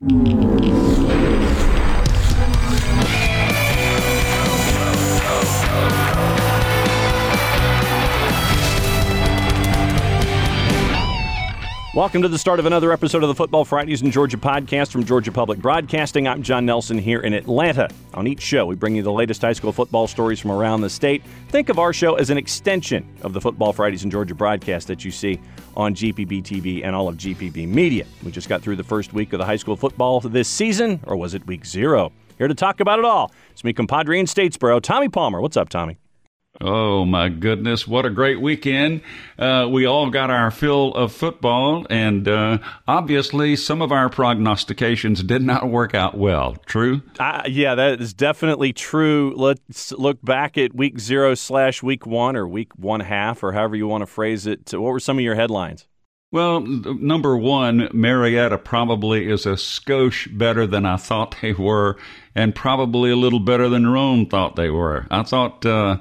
Thank you. Welcome to the start of another episode of the Football Fridays in Georgia podcast from Georgia Public Broadcasting. I'm Jon Nelson here in Atlanta. On each show, we bring you the latest high school football stories from around the state. Think of our show as an extension of the Football Fridays in Georgia broadcast that you see on GPB TV and all of GPB Media. We just got through the first week of the high school football this season, or was it week zero? Here to talk about it all, it's me, compadre in Statesboro, Tommy Palmer. What's up, Tommy? Oh my goodness, what a great weekend. Uh, we all got our fill of football, and uh, obviously some of our prognostications did not work out well. True? Uh, yeah, that is definitely true. Let's look back at week zero slash week one or week one half, or however you want to phrase it. What were some of your headlines? Well, number one, Marietta probably is a skosh better than I thought they were, and probably a little better than Rome thought they were. I thought, uh,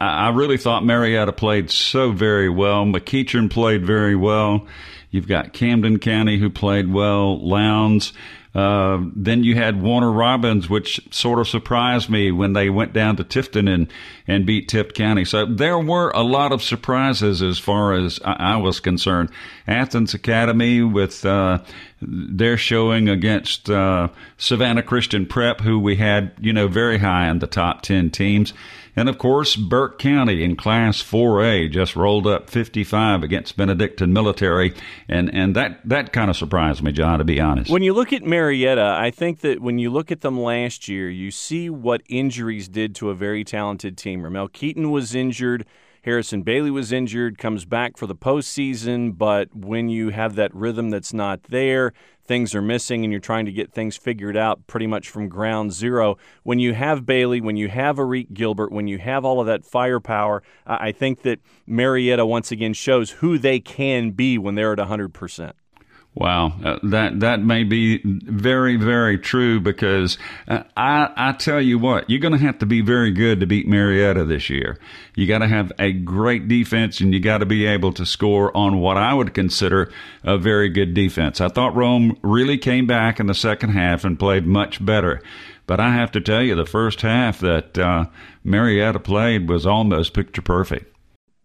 I really thought Marietta played so very well. McEachern played very well. You've got Camden County who played well, Lowndes. Uh, then you had Warner Robins, which sort of surprised me when they went down to Tifton and, and beat Tift County. So there were a lot of surprises as far as I, I was concerned. Athens Academy with uh, their showing against uh, Savannah Christian Prep, who we had, you know, very high in the top 10 teams. And of course, Burke County in Class 4A just rolled up 55 against Benedictine Military, and and that that kind of surprised me, Jon. To be honest, when you look at Marietta, I think that when you look at them last year, you see what injuries did to a very talented team. Ramel Keyton was injured. Harrison Bailey was injured, comes back for the postseason, but when you have that rhythm that's not there, things are missing and you're trying to get things figured out pretty much from ground zero. When you have Bailey, when you have Arik Gilbert, when you have all of that firepower, I think that Marietta once again shows who they can be when they're at 100%. Wow, uh, that that may be very very true because uh, I I tell you what, you're going to have to be very good to beat Marietta this year. You got to have a great defense and you got to be able to score on what I would consider a very good defense. I thought Rome really came back in the second half and played much better. But I have to tell you, the first half that uh, Marietta played was almost picture perfect.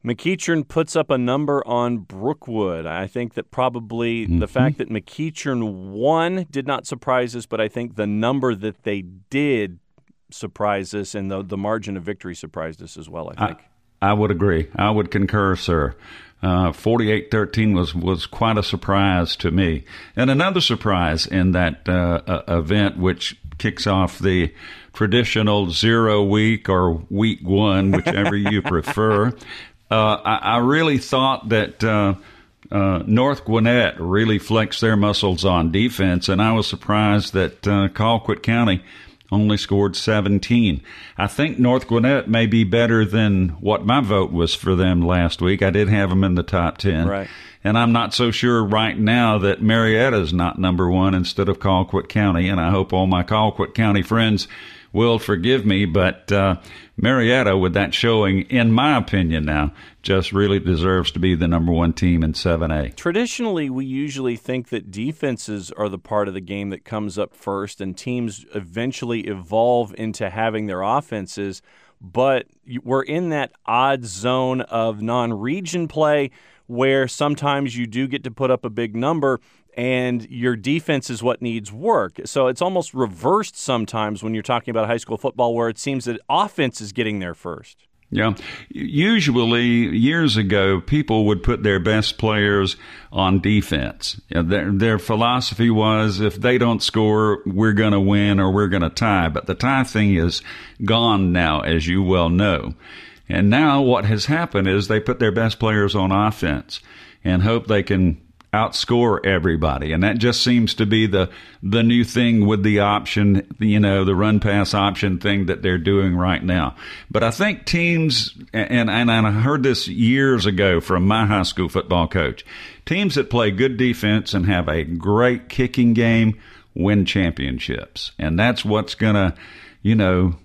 McEachern puts up a number on Brookwood. I think that probably mm-hmm. the fact that McEachern won did not surprise us, but I think the number that they did surprised us, and the, the margin of victory surprised us as well, I think. I, I would agree. I would concur, sir. Uh, 48-13 was, was quite a surprise to me. And another surprise in that uh, uh, event, which kicks off the traditional zero week or week one, whichever you prefer, uh, I, I, really thought that uh, uh, North Gwinnett really flexed their muscles on defense, and I was surprised that uh, Colquitt County only scored 17. I think North Gwinnett may be better than what my vote was for them last week. I did have them in the top 10. Right. And I'm not so sure right now that Marietta is not number one instead of Colquitt County. And I hope all my Colquitt County friends will forgive me, but uh, Marietta, with that showing, in my opinion now, just really deserves to be the number one team in 7A. Traditionally, we usually think that defenses are the part of the game that comes up first, and teams eventually evolve into having their offenses. But we're in that odd zone of non region play where sometimes you do get to put up a big number and your defense is what needs work. So it's almost reversed sometimes when you're talking about high school football, where it seems that offense is getting there first. Yeah. Usually, years ago, people would put their best players on defense. Their, their philosophy was if they don't score, we're going to win or we're going to tie. But the tie thing is gone now, as you well know. And now what has happened is they put their best players on offense and hope they can outscore everybody. And that just seems to be the the new thing with the option, you know, the run pass option thing that they're doing right now. But I think teams and and I heard this years ago from my high school football coach. Teams that play good defense and have a great kicking game win championships. And that's what's going to you know,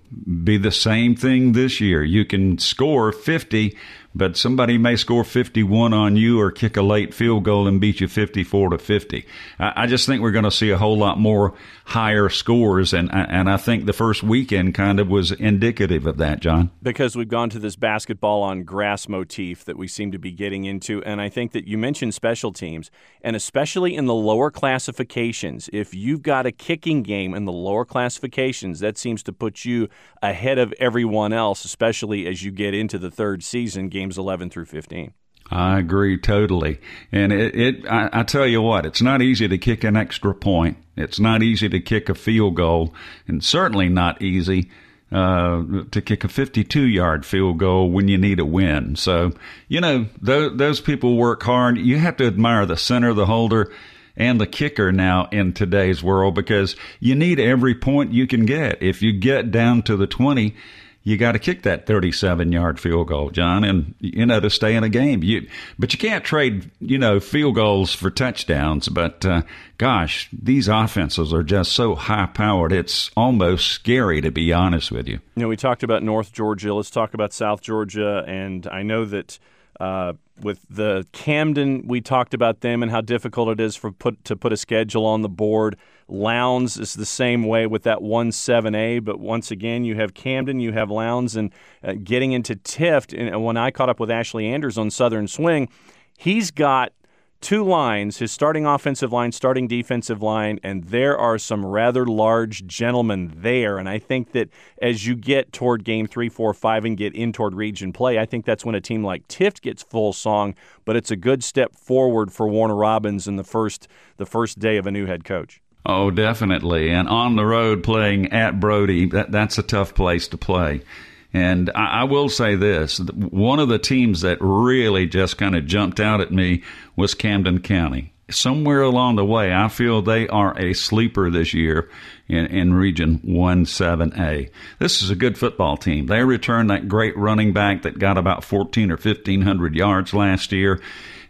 be the same thing this year. You can score 50 but somebody may score 51 on you or kick a late field goal and beat you 54 to 50. I, just think we're going to see a whole lot more higher scores, and and I think the first weekend kind of was indicative of that, Jon. Because we've gone to this basketball on grass motif that we seem to be getting into, and I think that you mentioned special teams, and especially in the lower classifications, if you've got a kicking game in the lower classifications, that seems to put you ahead of everyone else, especially as you get into the third season games 11 through 15. I agree totally. And it, it I, I, tell you what, it's not easy to kick an extra point. It's not easy to kick a field goal, and certainly not easy uh, to kick a 52 yard field goal when you need a win. So, you know, th- those people work hard. You have to admire the center, the holder, and the kicker now in today's world because you need every point you can get. If you get down to the 20, you got to kick that 37 yard field goal, Jon, and you know to stay in a game. You, but you can't trade, you know, field goals for touchdowns. But uh, gosh, these offenses are just so high powered. It's almost scary to be honest with you. You know, we talked about North Georgia. Let's talk about South Georgia, and I know that. Uh, with the Camden, we talked about them and how difficult it is for put to put a schedule on the board. Lowndes is the same way with that 1 7A, but once again, you have Camden, you have Lowndes, and uh, getting into Tift. And when I caught up with Ashley Anders on Southern Swing, he's got two lines his starting offensive line, starting defensive line, and there are some rather large gentlemen there. And I think that as you get toward game three, four, five, and get in toward region play, I think that's when a team like Tift gets full song. But it's a good step forward for Warner Robins in the first the first day of a new head coach. Oh, definitely. And on the road playing at Brodie, that, that's a tough place to play. And I, I, will say this one of the teams that really just kind of jumped out at me was Camden County. Somewhere along the way, I feel they are a sleeper this year in, in Region 1 7A. This is a good football team. They returned that great running back that got about 14 or 1500 yards last year.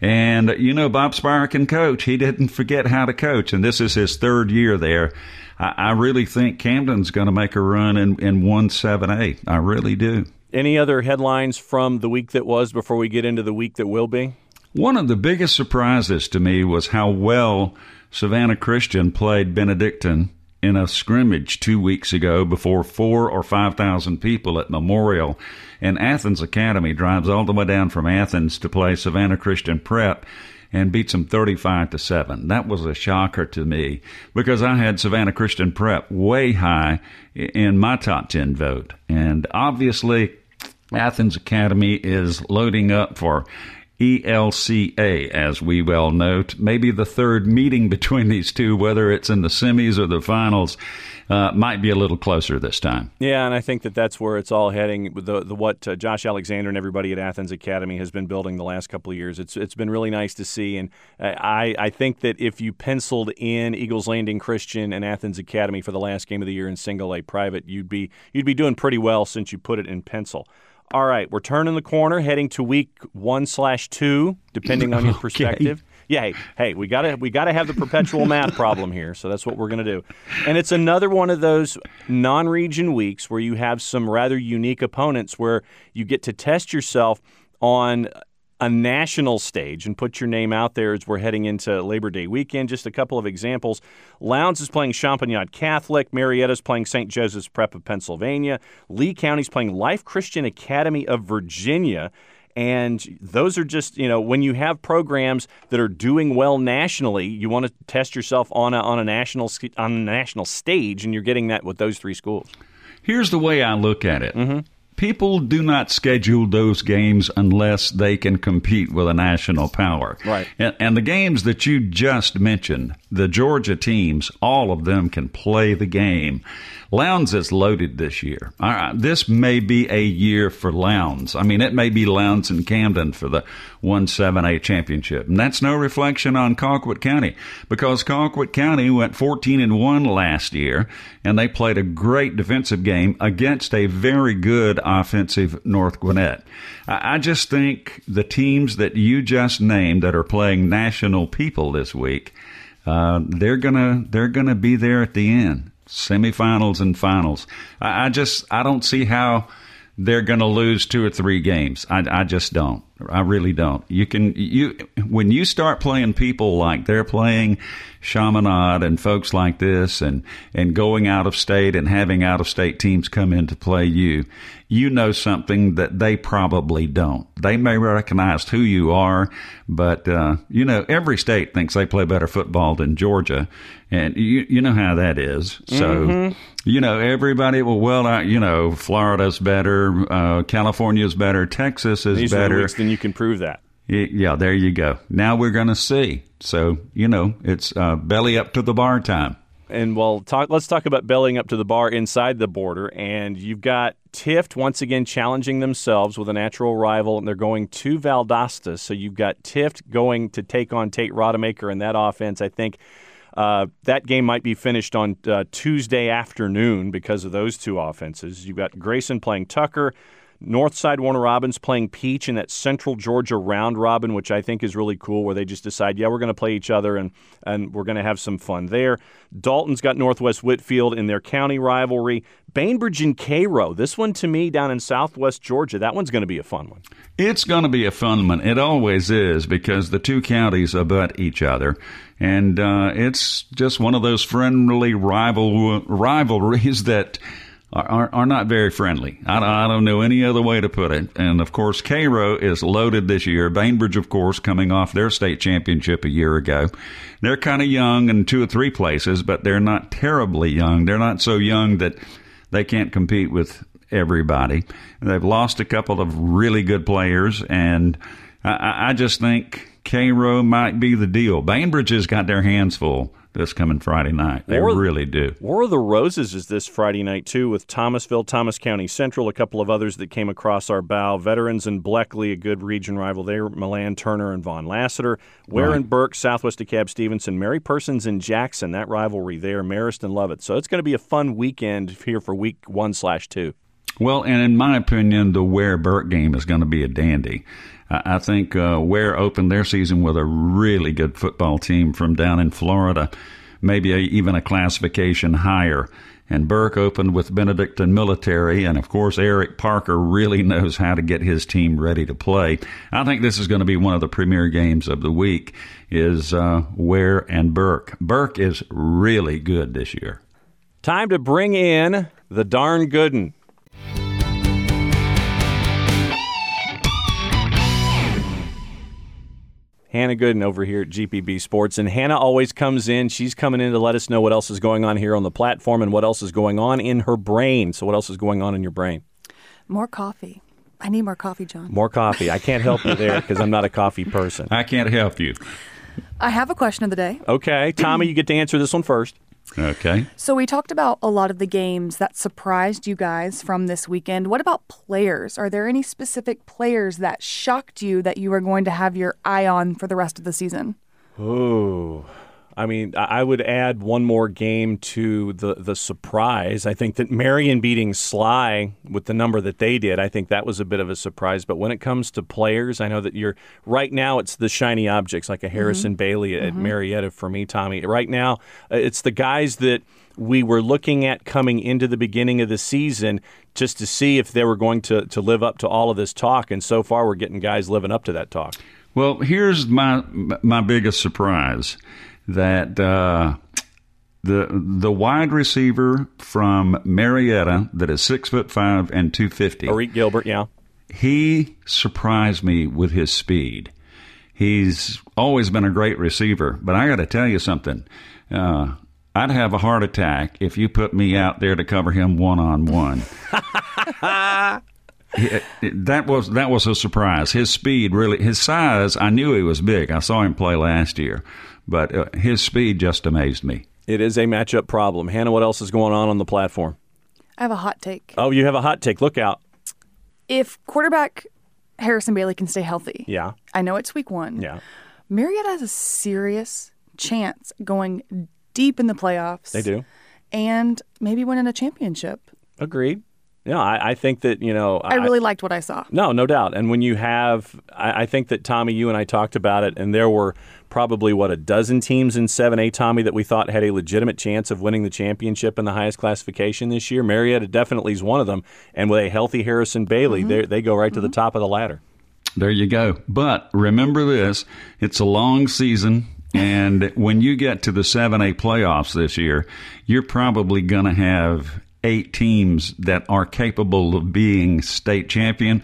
And, you know, Bob Sphire can coach. He didn't forget how to coach, and this is his third year there. I, I really think Camden's going to make a run in, in 1 7A. I really do. Any other headlines from the week that was before we get into the week that will be? One of the biggest surprises to me was how well Savannah Christian played Benedictine in a scrimmage two weeks ago before four or five thousand people at Memorial. And Athens Academy drives all the way down from Athens to play Savannah Christian Prep and beats them 35 to 7. That was a shocker to me because I had Savannah Christian Prep way high in my top 10 vote. And obviously, Athens Academy is loading up for ELCA, as we well note. Maybe the third meeting between these two, whether it's in the semis or the finals, uh, might be a little closer this time. Yeah, and I think that that's where it's all heading. The, the what uh, Josh Alexander and everybody at Athens Academy has been building the last couple of years. It's it's been really nice to see, and I I think that if you penciled in Eagles Landing Christian and Athens Academy for the last game of the year in single A private, you'd be you'd be doing pretty well since you put it in pencil. All right, we're turning the corner, heading to week one slash two, depending on your okay. perspective. Yeah, hey, hey, we gotta we gotta have the perpetual math problem here, so that's what we're gonna do. And it's another one of those non-region weeks where you have some rather unique opponents where you get to test yourself on a national stage and put your name out there as we're heading into Labor Day weekend. Just a couple of examples. Lowndes is playing Champagnat Catholic. Marietta's playing St. Joseph's Prep of Pennsylvania. Lee County's playing Life Christian Academy of Virginia. And those are just, you know, when you have programs that are doing well nationally, you want to test yourself on a, on a national on a national stage, and you're getting that with those three schools. Here's the way I look at it. Mm-hmm people do not schedule those games unless they can compete with a national power. Right. And, and, the games that you just mentioned, the Georgia teams, all of them can play the game. Lowndes is loaded this year. this may be a year for Lowndes. I mean, it may be Lowndes and Camden for the 1-7A championship. And that's no reflection on Colquitt County because Colquitt County went 14 and 1 last year and they played a great defensive game against a very good offensive North Gwinnett. I just think the teams that you just named that are playing national people this week, uh, they're gonna they're gonna be there at the end semifinals and finals. I, I just I don't see how they're to lose two or three games. I, I just don't. I really don't. You can you when you start playing people like they're playing Chaminade and folks like this, and and going out of state and having out of state teams come in to play you, you know something that they probably don't. They may recognize who you are, but uh, you know every state thinks they play better football than Georgia, and you you know how that is. So. Mm-hmm you know, everybody, well, well, uh, you know, Florida's better, uh, California's better, Texas is These better. Then you can prove that. Yeah, there you go. Now we're going to see. So, you know, it's uh, belly up to the bar time. And well, talk, let's talk about bellying up to the bar inside the border. And you've got Tift once again challenging themselves with a natural rival, and they're going to Valdosta. So you've got Tift going to take on Tate Rodemaker in that offense. I think uh, that game might be finished on uh, Tuesday afternoon because of those two offenses. You've got Grayson playing Tucker. Northside Warner Robins playing Peach in that Central Georgia round robin, which I think is really cool, where they just decide, yeah, we're going to play each other and, and we're going to have some fun there. Dalton's got Northwest Whitfield in their county rivalry. Bainbridge and Cairo. This one to me down in Southwest Georgia, that one's going to be a fun one. It's going to be a fun one. It always is because the two counties abut each other and uh, it's just one of those friendly rival rivalries that are, are not very friendly. I, I, don't know any other way to put it. And of course, Cairo is loaded this year. Bainbridge, of course, coming off their state championship a year ago. They're kind of young in two or three places, but they're not terribly young. They're not so young that they can't compete with everybody. They've lost a couple of really good players, and I, I just think Cairo might be the deal. Bainbridge has got their hands full this coming Friday night. They War, really do. War of the Roses is this Friday night too, with Thomasville, Thomas County Central, a couple of others that came across our bow. Veterans and Bleckley, a good region rival there. Milan Turner and Von Lassiter. Ware right. and Burke, Southwest DeKalb Stevenson. Mary Persons and Jackson, that rivalry there. Marist and Lovett. So it's going to be a fun weekend here for week one slash two. Well, and in my opinion, the Ware Burke game is going to be a dandy. I think uh, Ware opened their season with a really good football team from down in Florida, maybe a, even a classification higher. And Burke opened with Benedictine Military, and of course, Eric Parker really knows how to get his team ready to play. I think this is going to be one of the premier games of the week. Is uh, Ware and Burke. Burke is really good this year. Time to bring in the darn gooden. Hannah Goodin over here at GPB Sports. And Hannah always comes in. She's coming in to let us know what else is going on here on the platform and what else is going on in her brain. So, what else is going on in your brain? More coffee. I need more coffee, Jon. More coffee. I can't help you there because I'm not a coffee person. I can't help you. I have a question of the day. Okay. Tommy, you get to answer this one first. Okay. So we talked about a lot of the games that surprised you guys from this weekend. What about players? Are there any specific players that shocked you that you are going to have your eye on for the rest of the season? Oh, I mean, I would add one more game to the the surprise. I think that Marion beating Schley with the number that they did, I think that was a bit of a surprise. But when it comes to players, I know that you're right now. It's the shiny objects like a Harrison mm-hmm. Bailey at mm-hmm. Marietta for me, Tommy. Right now, uh, it's the guys that we were looking at coming into the beginning of the season just to see if they were going to to live up to all of this talk. And so far, we're getting guys living up to that talk. Well, here's my my biggest surprise that uh, the the wide receiver from Marietta that is six foot five and two fifty. Arik Gilbert, yeah. He surprised me with his speed. He's always been a great receiver, but I got to tell you something. Uh, I'd have a heart attack if you put me out there to cover him one on one. That was that was a surprise. His speed really, his size. I knew he was big. I saw him play last year, but uh, his speed just amazed me. It is a matchup problem. Hannah, what else is going on on the platform? I have a hot take. Oh, you have a hot take. Look out. If quarterback Harrison Bailey can stay healthy, yeah, I know it's week one. Yeah, Marietta has a serious chance going deep in the playoffs. They do, and maybe winning a championship. Agreed. You know, I, I think that you know, I really liked what I saw. No, no doubt. And when you have, I, I think that Tommy, you and I talked about it, and there were probably what a dozen teams in 7A, Tommy, that we thought had a legitimate chance of winning the championship in the highest classification this year. Marietta definitely is one of them, and with a healthy Harrison Bailey, mm-hmm. they they go right to the mm-hmm. top of the ladder. There you go. But remember this: it's a long season. And when you get to the 7A playoffs this year, you're probably going to have eight teams that are capable of being state champion.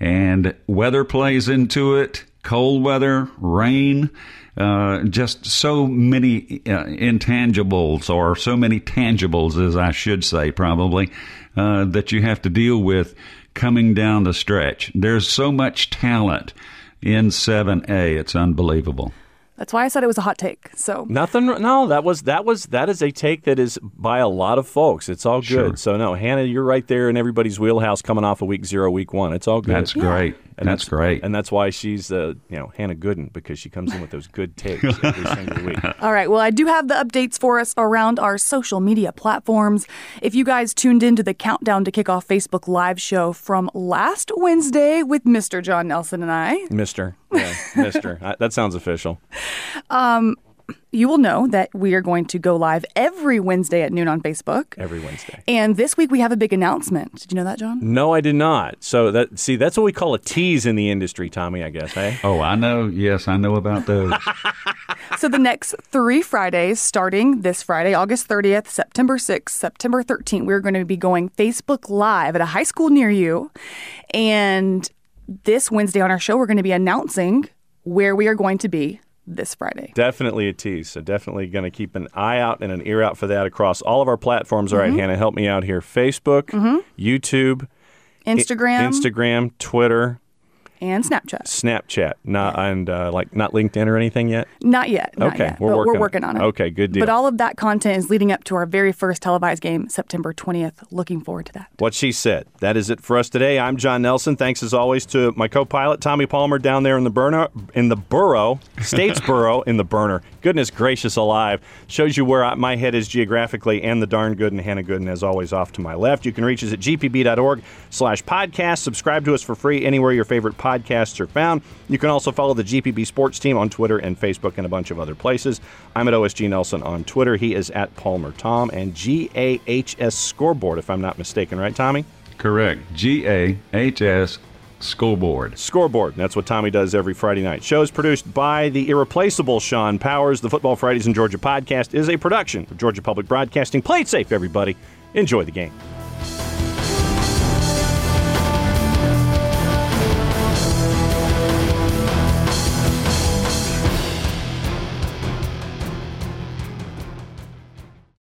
And weather plays into it cold weather, rain, uh, just so many uh, intangibles, or so many tangibles, as I should say, probably, uh, that you have to deal with coming down the stretch. There's so much talent in 7A, it's unbelievable. That's why I said it was a hot take. So Nothing. No, that was that was that is a take that is by a lot of folks. It's all good. Sure. So no, Hannah, you're right there in everybody's wheelhouse coming off of week zero, week one. It's all good. That's great. And that's, great. and that's why she's uh, you know Hannah Goodin because she comes in with those good takes every single week. All right. Well, I do have the updates for us around our social media platforms. If you guys tuned into the Countdown to Kickoff Facebook Live show from last Wednesday with Mr. Jon Nelson and I, Mister, yeah, Mister, I- that sounds official. Um, you will know that we are going to go live every Wednesday at noon on Facebook. Every Wednesday. And this week we have a big announcement. Did you know that, Jon? No, I did not. So that see, that's what we call a tease in the industry, Tommy. I guess, hey. oh, I know. Yes, I know about those. So the next three Fridays, starting this Friday, August 30th, September 6th, September 13th, we're going to be going Facebook Live at a high school near you. And this Wednesday on our show, we're going to be announcing where we are going to be this Friday. Definitely a tease. So definitely going to keep an eye out and an ear out for that across all of our platforms. All right, mm-hmm. Hannah, help me out here. Facebook, mm-hmm. YouTube, I- Instagram Instagram, Twitter, and Snapchat. Snapchat, not and uh, like not LinkedIn or anything yet. Not yet. Not Okay, yet, we're but working- we're working on it. okay, good deal. But all of that content is leading up to our very first televised game, September 20th. Looking forward to that. What she said. That is it for us today. I'm Jon Nelson. Thanks as always to my co-pilot Tommy Palmer down there in the burner in the burrow, Statesboro in the burner. Goodness gracious alive. Shows you where I, my head is geographically and the darn good and Hannah Goodin as always off to my left. You can reach us at gpb.org slash podcast. Subscribe to us for free anywhere your favorite podcasts are found. You can also follow the GPB sports team on Twitter and Facebook and a bunch of other places. I'm at OSG Nelson on Twitter. He is at Palmer Tom and GAHS scoreboard if I'm not mistaken, right Tommy? Correct. G A H S scoreboard. Scoreboard. That's what Tommy does every Friday night. Shows produced by the irreplaceable Sean Powers. The Football Fridays in Georgia podcast is a production of Georgia Public Broadcasting. Play it safe, everybody. Enjoy the game.